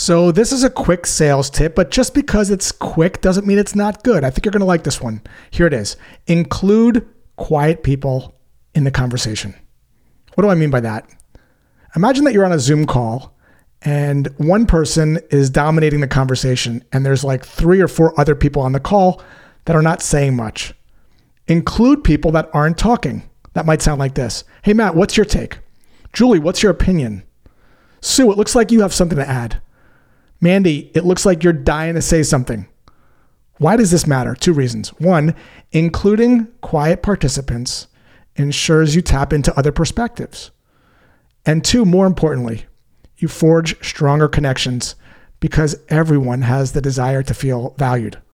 So, this is a quick sales tip, but just because it's quick doesn't mean it's not good. I think you're going to like this one. Here it is include quiet people in the conversation. What do I mean by that? Imagine that you're on a Zoom call and one person is dominating the conversation, and there's like three or four other people on the call that are not saying much. Include people that aren't talking. That might sound like this Hey, Matt, what's your take? Julie, what's your opinion? Sue, it looks like you have something to add. Mandy, it looks like you're dying to say something. Why does this matter? Two reasons. One, including quiet participants ensures you tap into other perspectives. And two, more importantly, you forge stronger connections because everyone has the desire to feel valued.